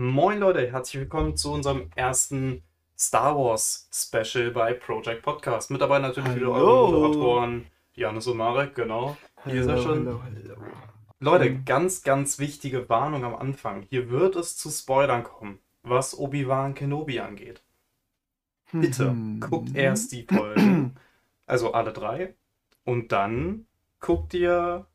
Moin Leute, herzlich willkommen zu unserem ersten Star Wars Special bei Project Podcast. Mit dabei natürlich wieder eure Hallo. Moderatoren Janis und Marek, genau. Hier ist er schon. Hallo, hallo. Leute, ganz, ganz wichtige Warnung am Anfang. Hier wird es zu Spoilern kommen, was Obi-Wan Kenobi angeht. Bitte, Mhm. guckt erst die Folgen, also alle drei, und dann guckt ihr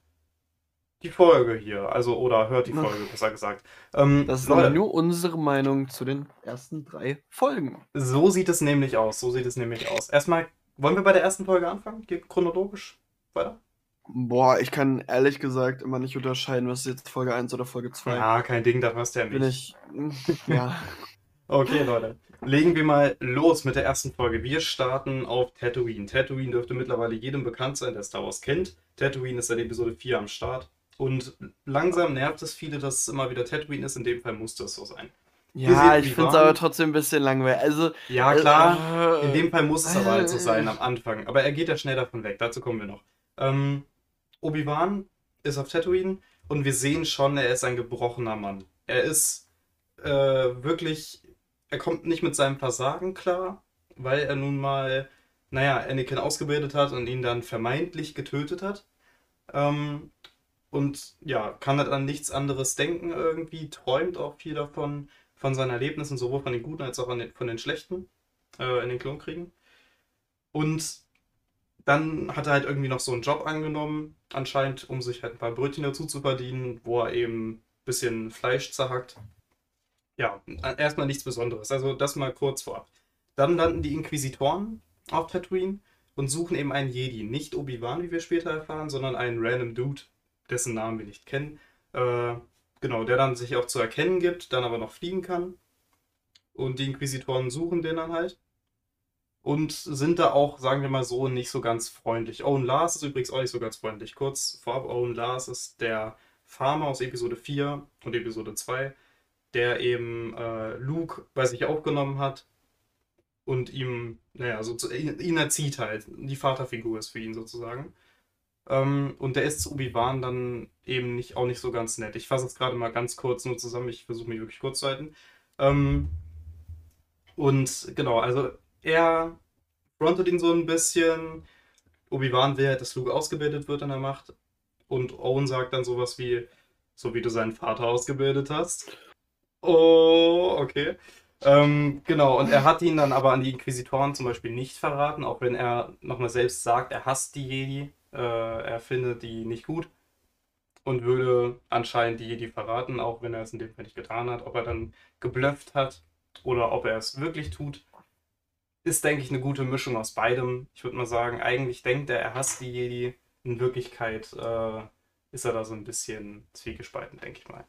die Folge hier, also oder hört die. Folge, besser gesagt. Ähm, Das ist Leute, aber nur unsere Meinung zu den ersten drei Folgen. So sieht es nämlich aus. So sieht es nämlich aus. Erstmal, wollen wir bei der ersten Folge anfangen? Geht chronologisch weiter? Boah, ich kann ehrlich gesagt immer nicht unterscheiden, was ist jetzt Folge 1 oder Folge 2. Ja, kein Ding, da passt ja Bin nicht. ich. Ja. Okay, Leute. Legen wir mal los mit der ersten Folge. Wir starten auf Tatooine. Tatooine dürfte mittlerweile jedem bekannt sein, der Star Wars kennt. Tatooine ist seit Episode 4 am Start. Und langsam nervt es viele, dass es immer wieder Tatooine ist. In dem Fall musste es so sein. Ja, ich finde es aber trotzdem ein bisschen langweilig. Also. Ja, klar. äh, In dem Fall muss es aber halt so äh, sein am Anfang. Aber er geht ja schnell davon weg. Dazu kommen wir noch. Ähm, Obi-Wan ist auf Tatooine und wir sehen schon, er ist ein gebrochener Mann. Er ist äh, wirklich. Er kommt nicht mit seinem Versagen klar, weil er nun mal, naja, Anakin ausgebildet hat und ihn dann vermeintlich getötet hat. Ähm, und ja, kann halt an nichts anderes denken irgendwie, träumt auch viel davon, von seinen Erlebnissen, sowohl von den guten als auch den, von den schlechten äh, in den Klonkriegen. Und dann hat er halt irgendwie noch so einen Job angenommen, anscheinend, um sich halt ein paar Brötchen dazu zu verdienen, wo er eben ein bisschen Fleisch zerhackt. Ja, erstmal nichts Besonderes. Also das mal kurz vorab. Dann landen die Inquisitoren auf Tatooine und suchen eben einen Jedi. Nicht Obi-Wan, wie wir später erfahren, sondern einen random Dude, dessen Namen wir nicht kennen. Äh, genau, der dann sich auch zu erkennen gibt, dann aber noch fliegen kann. Und die Inquisitoren suchen den dann halt. Und sind da auch, sagen wir mal so, nicht so ganz freundlich. Owen Lars ist übrigens auch nicht so ganz freundlich. Kurz vorab, Owen Lars ist der Farmer aus Episode 4 und Episode 2, der eben äh, Luke bei sich aufgenommen hat und ihm, naja, so zu, ihn, ihn erzieht halt. Die Vaterfigur ist für ihn sozusagen. Ähm, und der ist zu Obi-Wan dann eben nicht, auch nicht so ganz nett. Ich fasse es gerade mal ganz kurz nur zusammen. Ich versuche mich wirklich kurz zu halten. Ähm, und genau, also er frontet ihn so ein bisschen. Obi-Wan will halt, dass Luke ausgebildet wird in der Macht. Und Owen sagt dann sowas wie, so wie du seinen Vater ausgebildet hast. Oh, okay. Ähm, genau, und er hat ihn dann aber an die Inquisitoren zum Beispiel nicht verraten, auch wenn er nochmal selbst sagt, er hasst die Jedi, äh, er findet die nicht gut und würde anscheinend die Jedi verraten, auch wenn er es in dem Fall nicht getan hat. Ob er dann geblufft hat oder ob er es wirklich tut, ist, denke ich, eine gute Mischung aus beidem. Ich würde mal sagen, eigentlich denkt er, er hasst die Jedi. In Wirklichkeit äh, ist er da so ein bisschen zwiegespalten, denke ich mal.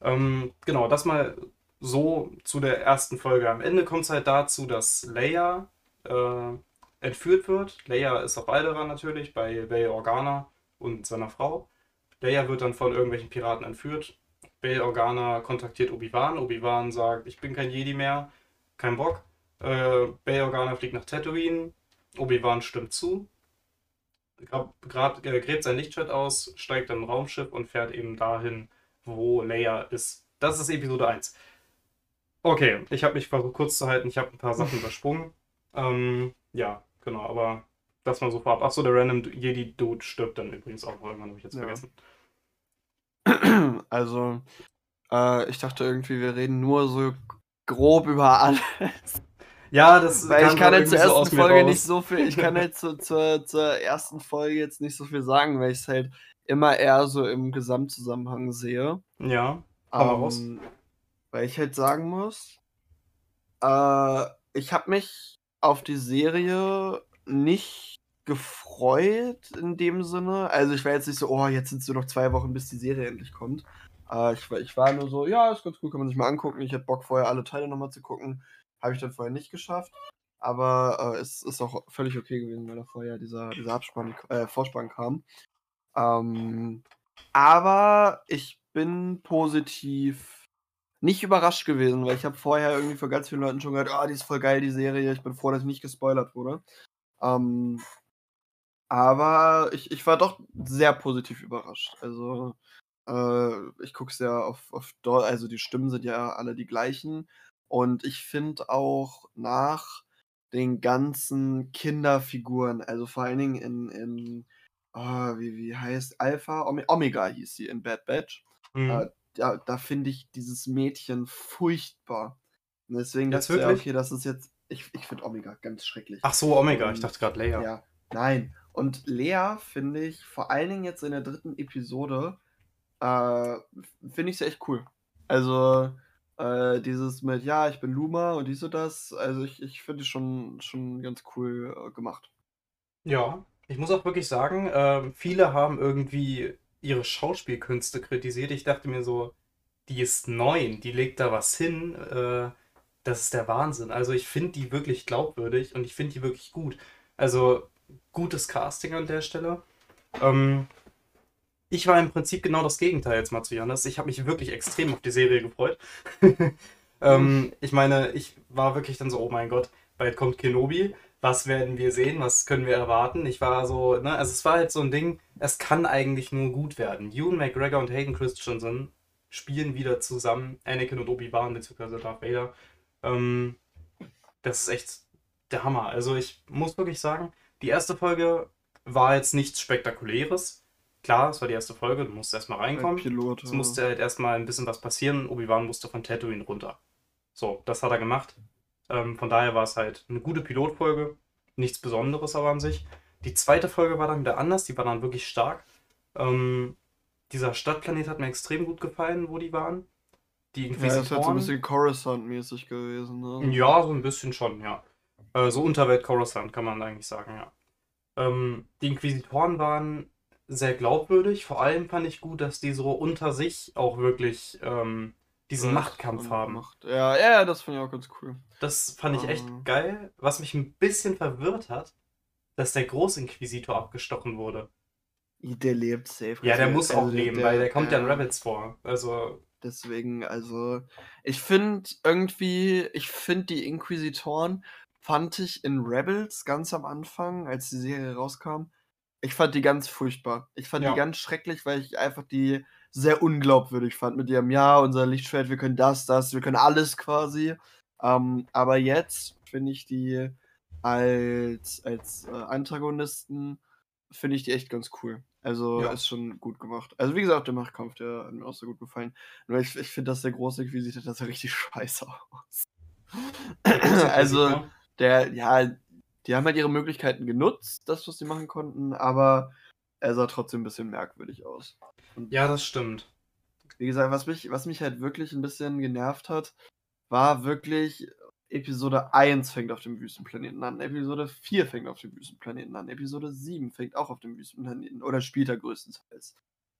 Ähm, genau, das mal so zu der ersten Folge. Am Ende kommt es halt dazu, dass Leia äh, entführt wird. Leia ist auf Alderaan natürlich, bei Bail Organa und seiner Frau. Leia wird dann von irgendwelchen Piraten entführt. Bail Organa kontaktiert Obi-Wan. Obi-Wan sagt, ich bin kein Jedi mehr, kein Bock. Äh, Bail Organa fliegt nach Tatooine. Obi-Wan stimmt zu. Grab, äh, gräbt sein Lichtschwert aus, steigt dann ein Raumschiff und fährt eben dahin, wo Leia ist. Das ist Episode 1. Okay, ich habe mich versucht kurz zu halten, ich habe ein paar Sachen übersprungen. Ähm, ja, genau, aber das mal so vorab. Achso, der Random Jedi-Dude stirbt dann übrigens auch irgendwann, habe ich jetzt Ja. vergessen. Also, äh, ich dachte irgendwie, wir reden nur so grob über alles. Ja, das Weil ich kam kann jetzt zur so ersten mir Folge nicht so viel, ich kann jetzt zu, zur, zur ersten Folge jetzt nicht so viel sagen, weil ich es halt immer eher so im Gesamtzusammenhang sehe. Ja, mal raus. Ähm, weil ich halt sagen muss, äh, ich habe mich auf die Serie nicht gefreut in dem Sinne. Also ich war jetzt nicht so, oh, jetzt sind es nur noch zwei Wochen, bis die Serie endlich kommt. Äh, ich, war- ich war nur so, ja, ist ganz cool, kann man sich mal angucken. Ich hätte Bock, vorher alle Teile nochmal zu gucken. Habe ich dann vorher nicht geschafft. Aber äh, es ist auch völlig okay gewesen, weil da vorher dieser, dieser Abspann, äh, Vorspann kam. Ähm, aber ich bin positiv nicht überrascht gewesen, weil ich habe vorher irgendwie von ganz vielen Leuten schon gehört, ah, die ist voll geil, die Serie. Ich bin froh, dass ich nicht gespoilert wurde. Ähm, aber ich, ich war doch sehr positiv überrascht. Also Äh, ich gucke es ja auf, auf Deu also die Stimmen sind ja alle die gleichen. Und ich finde auch nach den ganzen Kinderfiguren, also vor allen Dingen in, in oh, wie, wie heißt Alpha? Ome- Omega hieß sie in Bad Batch. Mhm. Äh, da da finde ich dieses Mädchen furchtbar. Und deswegen Jetzt dachte ich, wirklich? okay, das ist jetzt. Ich, ich finde Omega ganz schrecklich. Ach so, Omega. Ich Und dachte gerade Leia. ja, nein. Und Lea finde ich vor allen Dingen jetzt in der dritten Episode, äh, finde ich sie echt cool. Also, äh, dieses mit, ja, ich bin Luma und dies und das, also ich, ich finde es schon, schon ganz cool äh, gemacht. Ja, ich muss auch wirklich sagen, ähm, viele haben irgendwie ihre Schauspielkünste kritisiert. Ich dachte mir so, die ist neun, die legt da was hin. Äh, das ist der Wahnsinn. Also ich finde die wirklich glaubwürdig und ich finde die wirklich gut. Also gutes Casting an der Stelle. Ähm, ich war im Prinzip genau das Gegenteil jetzt mal zu Janis. Ich habe mich wirklich extrem auf die Serie gefreut. ähm, ich meine, ich war wirklich dann so, oh mein Gott, bald kommt Kenobi. Was werden wir sehen? Was können wir erwarten? Ich war so, ne, also es war halt so ein Ding, es kann eigentlich nur gut werden. Ewan McGregor und Hayden Christensen spielen wieder zusammen, Anakin und Obi-Wan bzw. Darth Vader. Ähm, das ist echt der Hammer. Also ich muss wirklich sagen, die erste Folge war jetzt nichts Spektakuläres. Klar, es war die erste Folge, du musst erstmal Ein reinkommen. Pilot. Es musste halt erstmal ein bisschen was passieren. Obi-Wan musste von Tatooine runter. So, das hat er gemacht. Ähm, von daher war es halt eine gute Pilotfolge. Nichts Besonderes aber an sich. Die zweite Folge war dann wieder anders, die war dann wirklich stark. Ähm, dieser Stadtplanet hat mir extrem gut gefallen, wo die waren. Die Ja, das ist halt so ein Inquisitoren. bisschen Coruscant-mäßig gewesen, ne? Ja, so ein bisschen schon, ja. Äh, so Unterwelt Coruscant kann man eigentlich sagen, ja. Ähm, die Inquisitoren waren sehr glaubwürdig. Vor allem fand ich gut, dass die so unter sich auch wirklich ähm, diesen Right Machtkampf haben. Macht. Ja, ja, das fand ich auch ganz cool. Das fand ich echt Ähm. geil. Was mich ein bisschen verwirrt hat, dass der Großinquisitor abgestochen wurde. Der lebt safe. Ja, der Also, muss also auch leben, weil der kommt ja in. Rabbits vor. Also, Deswegen, also, ich finde irgendwie, ich finde die Inquisitoren, fand ich in Rebels ganz am Anfang, als die Serie rauskam, ich fand die ganz furchtbar. Ich fand Ja. die ganz schrecklich, weil ich einfach die sehr unglaubwürdig fand mit ihrem, ja, unser Lichtschwert, wir können das, das, wir können alles quasi. Ähm, aber jetzt finde ich die als, als äh, Antagonisten, finde ich die echt ganz cool. Also Ja. ist schon gut gemacht. Also wie gesagt, der Machtkampf, der hat mir auch so gut gefallen. Nur ich, ich finde, dass der große Inquisitor, das sah richtig scheiße aus. also der, ja, die haben halt ihre Möglichkeiten genutzt, das, was sie machen konnten, aber er sah trotzdem ein bisschen merkwürdig aus. Ja, das stimmt. wie gesagt, was mich, was mich halt wirklich ein bisschen genervt hat, war wirklich, Episode 1 fängt auf dem Wüstenplaneten an, Episode 4 fängt auf dem Wüstenplaneten an, Episode 7 fängt auch auf dem Wüstenplaneten oder spielt da größtenteils.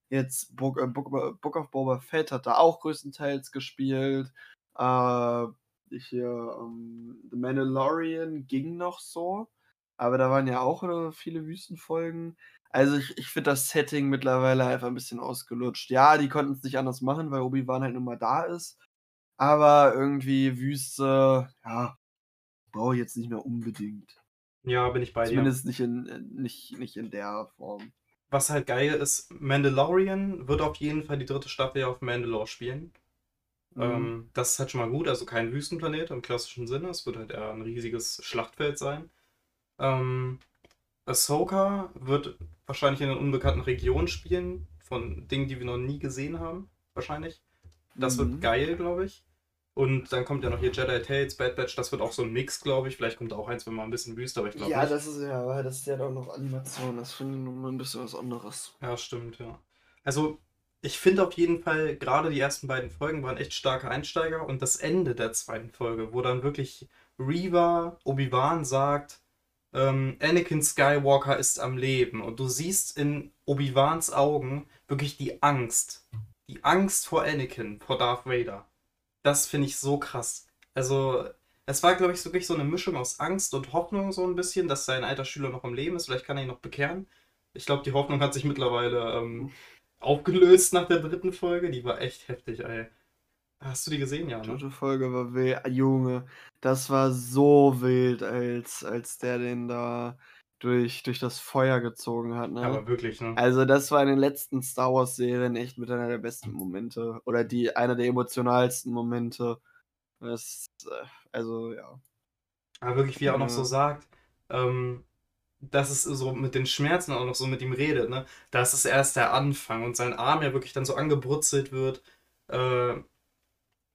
Jetzt Book, äh, Book, Book of Boba Fett hat da auch größtenteils gespielt. Äh, hier, ähm, The Mandalorian ging noch so, aber da waren ja auch äh, viele Wüstenfolgen. Also ich, ich finde das Setting mittlerweile einfach ein bisschen ausgelutscht. Ja, die konnten es nicht anders machen, weil Obi-Wan halt nun mal da ist. Aber irgendwie Wüste, ja, brauche ich jetzt nicht mehr unbedingt. Ja, bin ich bei dir. Zumindest nicht in, äh, nicht, nicht in der Form. Was halt geil ist, Mandalorian wird auf jeden Fall die dritte Staffel ja auf Mandalore spielen. Mhm. Ähm, das ist halt schon mal gut, also kein Wüstenplanet im klassischen Sinne. Es wird halt eher ein riesiges Schlachtfeld sein. Ähm, Ahsoka wird wahrscheinlich in einer unbekannten Region spielen, von Dingen, die wir noch nie gesehen haben, wahrscheinlich. Das Mhm. wird geil, glaube ich. Und dann kommt ja noch hier Jedi Tales, Bad Batch, das wird auch so ein Mix, glaube ich. Vielleicht kommt da auch eins, wenn man ein bisschen wüst, aber ich glaube Ja, nicht. das ist ja, aber das ist ja doch noch Animation. Das finde ich nochmal ein bisschen was anderes. Ja, stimmt, ja. Also, ich finde auf jeden Fall, gerade die ersten beiden Folgen waren echt starke Einsteiger und das Ende der zweiten Folge, wo dann wirklich Reva Obi-Wan sagt, ähm, Anakin Skywalker ist am Leben und du siehst in Obi-Wans Augen wirklich die Angst. Die Angst vor Anakin, vor Darth Vader. Das finde ich so krass. Also, es war, glaube ich, wirklich so eine Mischung aus Angst und Hoffnung so ein bisschen, dass sein alter Schüler noch am Leben ist. Vielleicht kann er ihn noch bekehren. Ich glaube, die Hoffnung hat sich mittlerweile ähm, aufgelöst nach der dritten Folge. Die war echt heftig, ey. Hast du die gesehen, ja? Die dritte Folge war wild. Junge, das war so wild, als, als der den da durch, durch das Feuer gezogen hat. Ne? Aber wirklich, ne? Also das war in den letzten Star Wars-Serien echt mit einer der besten Momente. Oder die einer der emotionalsten Momente. Das, äh, also ja. Aber wirklich, wie er auch noch so sagt, ähm, dass es so mit den Schmerzen auch noch so mit ihm redet, ne? Das ist erst der Anfang und sein Arm ja wirklich dann so angebrutzelt wird. Äh,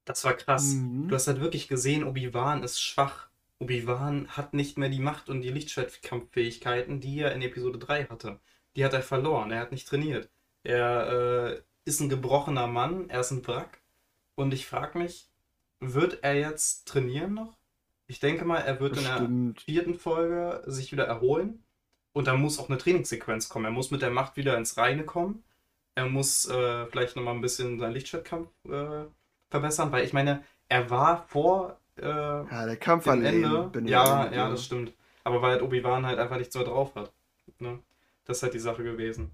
das war krass. Mhm. Du hast halt wirklich gesehen, Obi-Wan ist schwach. Obi-Wan hat nicht mehr die Macht und die Lichtschwertkampffähigkeiten, die er in Episode 3 hatte. Die hat er verloren. Er hat nicht trainiert. Er äh, ist ein gebrochener Mann, er ist ein Wrack. Und ich frage mich, wird er jetzt trainieren noch? Ich denke mal, er wird in der Bestimmt. vierten Folge sich wieder erholen. Und da muss auch eine Trainingssequenz kommen. Er muss mit der Macht wieder ins Reine kommen. Er muss äh, vielleicht nochmal ein bisschen seinen Lichtschwertkampf äh, verbessern, weil ich meine, er war vor äh, Ja, der Kampf lame, Ende. Ja, ja, das stimmt. Aber weil halt Obi-Wan halt einfach nichts mehr drauf hat. Ne? Das ist halt die Sache gewesen.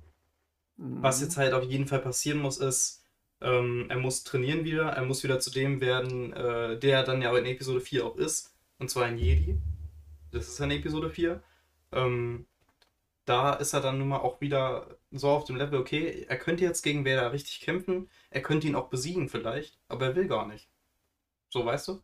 Mhm. Was jetzt halt auf jeden Fall passieren muss, ist, ähm, er muss trainieren wieder, er muss wieder zu dem werden, äh, der dann ja in Episode 4 auch ist, und zwar ein Jedi. Das ist in Episode 4. Ähm, da ist er dann nun mal auch wieder so auf dem Level, okay, er könnte jetzt gegen Vader richtig kämpfen, er könnte ihn auch besiegen vielleicht, aber er will gar nicht. So, weißt du?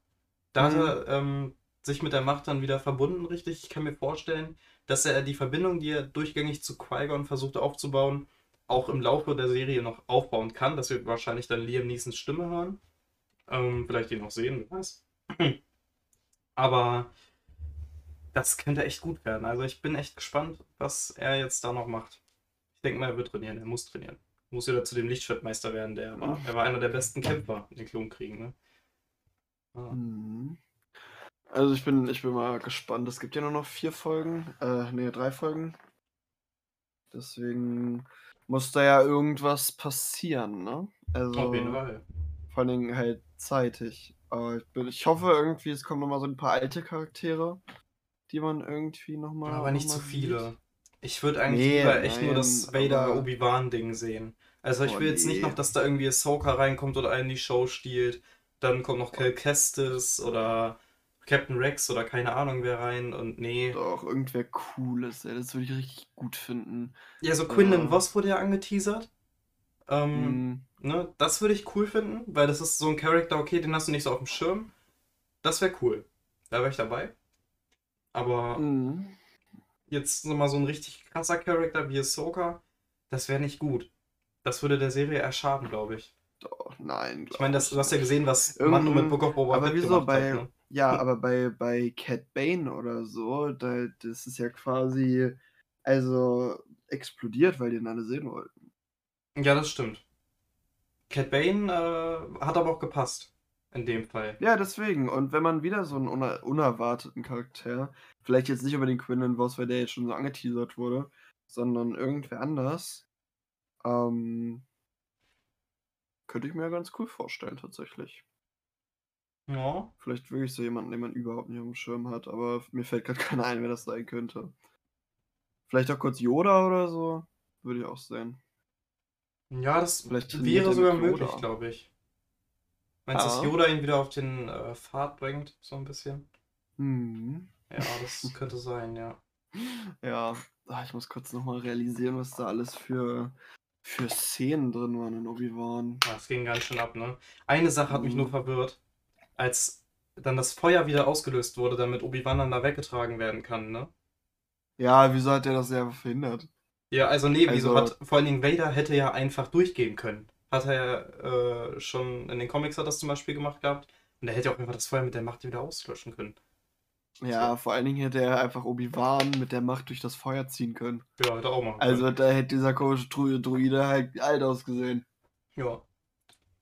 Da hat Mhm. er ähm, sich mit der Macht dann wieder verbunden, richtig. Ich kann mir vorstellen, dass er die Verbindung, die er durchgängig zu Qui-Gon versucht aufzubauen, auch im Laufe der Serie noch aufbauen kann, dass wir wahrscheinlich dann Liam Neesons Stimme hören. Ähm, vielleicht ihn noch sehen, wer weiß. Aber das könnte echt gut werden. Also ich bin echt gespannt, was er jetzt da noch macht. Ich denke mal, er wird trainieren, er muss trainieren. Muss wieder zu dem Lichtschwertmeister werden, der er war. Er war einer der besten Kämpfer in den Klonkriegen, ne? Ah. Mhm. Also ich bin, ich bin mal gespannt. Es gibt ja nur noch vier Folgen. Äh, nee, drei Folgen. Deswegen muss da ja irgendwas passieren, ne? Also Auf jeden Fall. vor allen Dingen halt zeitig. Aber ich, bin, ich hoffe irgendwie, es kommen nochmal so ein paar alte Charaktere, die man irgendwie nochmal. Aber nicht noch zu mal viele. Ich würde eigentlich Nee, lieber echt nur das nein, Vader-Obi-Wan-Ding sehen. Also ich Oh, will jetzt nicht noch, dass da irgendwie Ahsoka reinkommt oder einen die Show stiehlt. Dann kommt noch Cal Kestis oder Captain Rex oder keine Ahnung wer rein und nee. Doch, irgendwer Cooles, ey. Das würde ich richtig gut finden. Ja, so Quinlan Äh. Voss wurde ja angeteasert. Ähm, Mhm. ne, das würde ich cool finden, weil das ist so ein Charakter, okay, den hast du nicht so auf dem Schirm. Das wäre cool. Da wäre ich dabei. Aber Mhm. jetzt nochmal so ein richtig krasser Charakter wie Ahsoka, das wäre nicht gut. Das würde der Serie eher schaden, glaube ich. Doch, nein. Ich meine, das- du hast ja gesehen, was Mando mit Book of Boba aber Fett wieso gemacht bei- hat. Ne? Ja, aber bei, bei Cat Bane oder so, da, das ist ja quasi, also explodiert, weil die ihn alle sehen wollten. Ja, das stimmt. Cat Bane äh, hat aber auch gepasst. In dem Fall. Ja, deswegen. Und wenn man wieder so einen uner unerwarteten Charakter, vielleicht jetzt nicht unbedingt Quinlan Voss, weil der jetzt schon so angeteasert wurde, sondern irgendwer anders, ähm, könnte ich mir ja ganz cool vorstellen, tatsächlich. Ja. Vielleicht wirklich so jemanden, den man überhaupt nicht auf dem Schirm hat, aber mir fällt gerade keiner ein, wer das sein könnte. Vielleicht auch kurz Yoda oder so. Würde ich auch sehen. Ja, das Vielleicht wäre sogar möglich, glaube ich. Meinst du, dass Ja. Yoda ihn wieder auf den äh, Pfad bringt, so ein bisschen? Hm. Ja, das könnte sein, ja. Ja, ah, ich muss kurz nochmal realisieren, was da alles für, für Szenen drin waren in Obi-Wan. Das ging ganz schön ab, ne? Eine Sache hat mich Mhm. nur verwirrt. Als dann das Feuer wieder ausgelöst wurde, damit Obi-Wan dann da weggetragen werden kann, ne? Ja, wieso hat der das ja verhindert? Ja, also nee, wieso Also- hat, vor allen Dingen Vader hätte ja einfach durchgehen können. Hat er ja äh, schon, in den Comics hat das zum Beispiel gemacht gehabt. Und er hätte ja auch einfach das Feuer mit der Macht wieder auslöschen können. Ja, vor allen Dingen hätte er einfach Obi-Wan mit der Macht durch das Feuer ziehen können. Ja, hätte er auch machen Also können. da hätte dieser komische Dru Druide halt alt ausgesehen. Ja.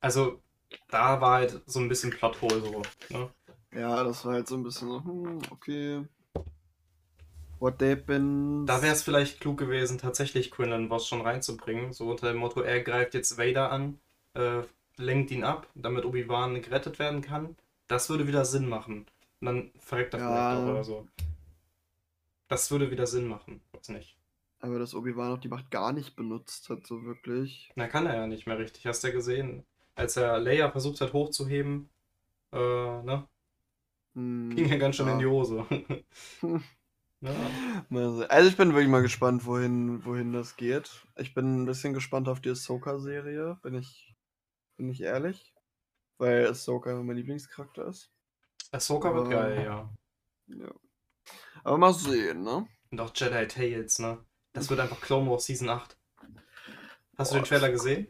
Also, da war halt so ein bisschen Plothole so, ne? Ja, das war halt so ein bisschen so, hm, okay. What happens? Da wäre es vielleicht klug gewesen, tatsächlich Quinlan Voss schon reinzubringen. So unter dem Motto, er greift jetzt Vader an, äh, lenkt ihn ab, damit Obi-Wan gerettet werden kann. Das würde wieder Sinn machen. Und dann verreckt er Ja. vielleicht auch oder so. Das würde wieder Sinn machen. Weiß nicht. Aber dass Obi-Wan auch die Macht gar nicht benutzt hat, so wirklich. Na, kann er ja nicht mehr richtig. Hast du ja gesehen. Als er Leia versucht hat hochzuheben, äh, ne? Hm, Ging ja ganz schön ja. in die Hose. Ja. Also ich bin wirklich mal gespannt, wohin, wohin das geht. Ich bin ein bisschen gespannt auf die Ahsoka-Serie, bin ich, bin ich ehrlich. Weil Ahsoka mein Lieblingscharakter ist. Ahsoka wird Aber- geil, ja. Ja. Aber mal sehen, ne? Und auch Jedi Tales, ne? Das wird einfach Clone Wars Season 8. Hast du den Boah, Trailer gesehen?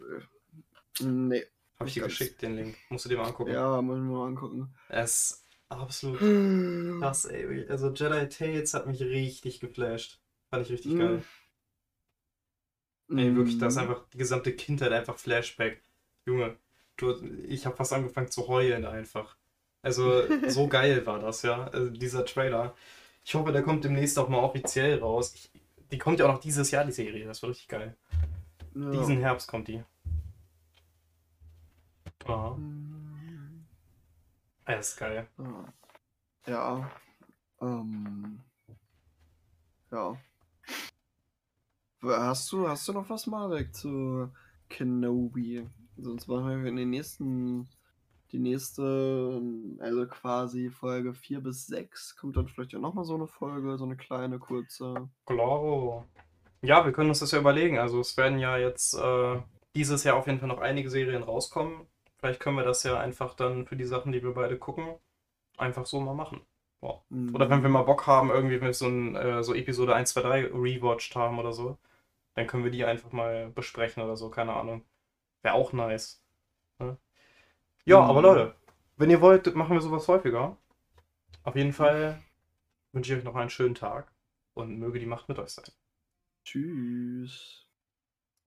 Nee. Hab ich dir geschickt, den Link. Musst du dir mal angucken. Ja, müssen wir mal angucken. Er ist absolut krass, ey. Also Jedi Tales hat mich richtig geflasht. Fand ich richtig Mhm. geil. Ey, wirklich, das ist Mhm. einfach die gesamte Kindheit einfach Flashback. Junge, du, ich habe fast angefangen zu heulen einfach. Also, so geil war das, ja, also dieser Trailer. Ich hoffe, der kommt demnächst auch mal offiziell raus. Ich, die kommt ja auch noch dieses Jahr, die Serie. Das wird richtig geil. Ja. Diesen Herbst kommt die. Ja, Mhm. das ist geil. Ja. Ja. Ähm. Ja. Hast du, hast du noch was, Marek, zu Kenobi? Sonst machen wir in den nächsten, die nächste, also quasi Folge 4 bis 6, kommt dann vielleicht auch nochmal so eine Folge, so eine kleine, kurze. Claro. Ja, wir können uns das ja überlegen. Also es werden ja jetzt äh, dieses Jahr auf jeden Fall noch einige Serien rauskommen. Vielleicht können wir das ja einfach dann für die Sachen, die wir beide gucken, einfach so mal machen. Oder wenn wir mal Bock haben, irgendwie wenn wir so, ein, äh, so Episode 1, 2, 3 rewatcht haben oder so, dann können wir die einfach mal besprechen oder so, keine Ahnung. Wäre auch nice. Ne? Ja, Mhm. aber Leute, wenn ihr wollt, machen wir sowas häufiger. Auf jeden Fall wünsche ich euch noch einen schönen Tag und möge die Macht mit euch sein. Tschüss.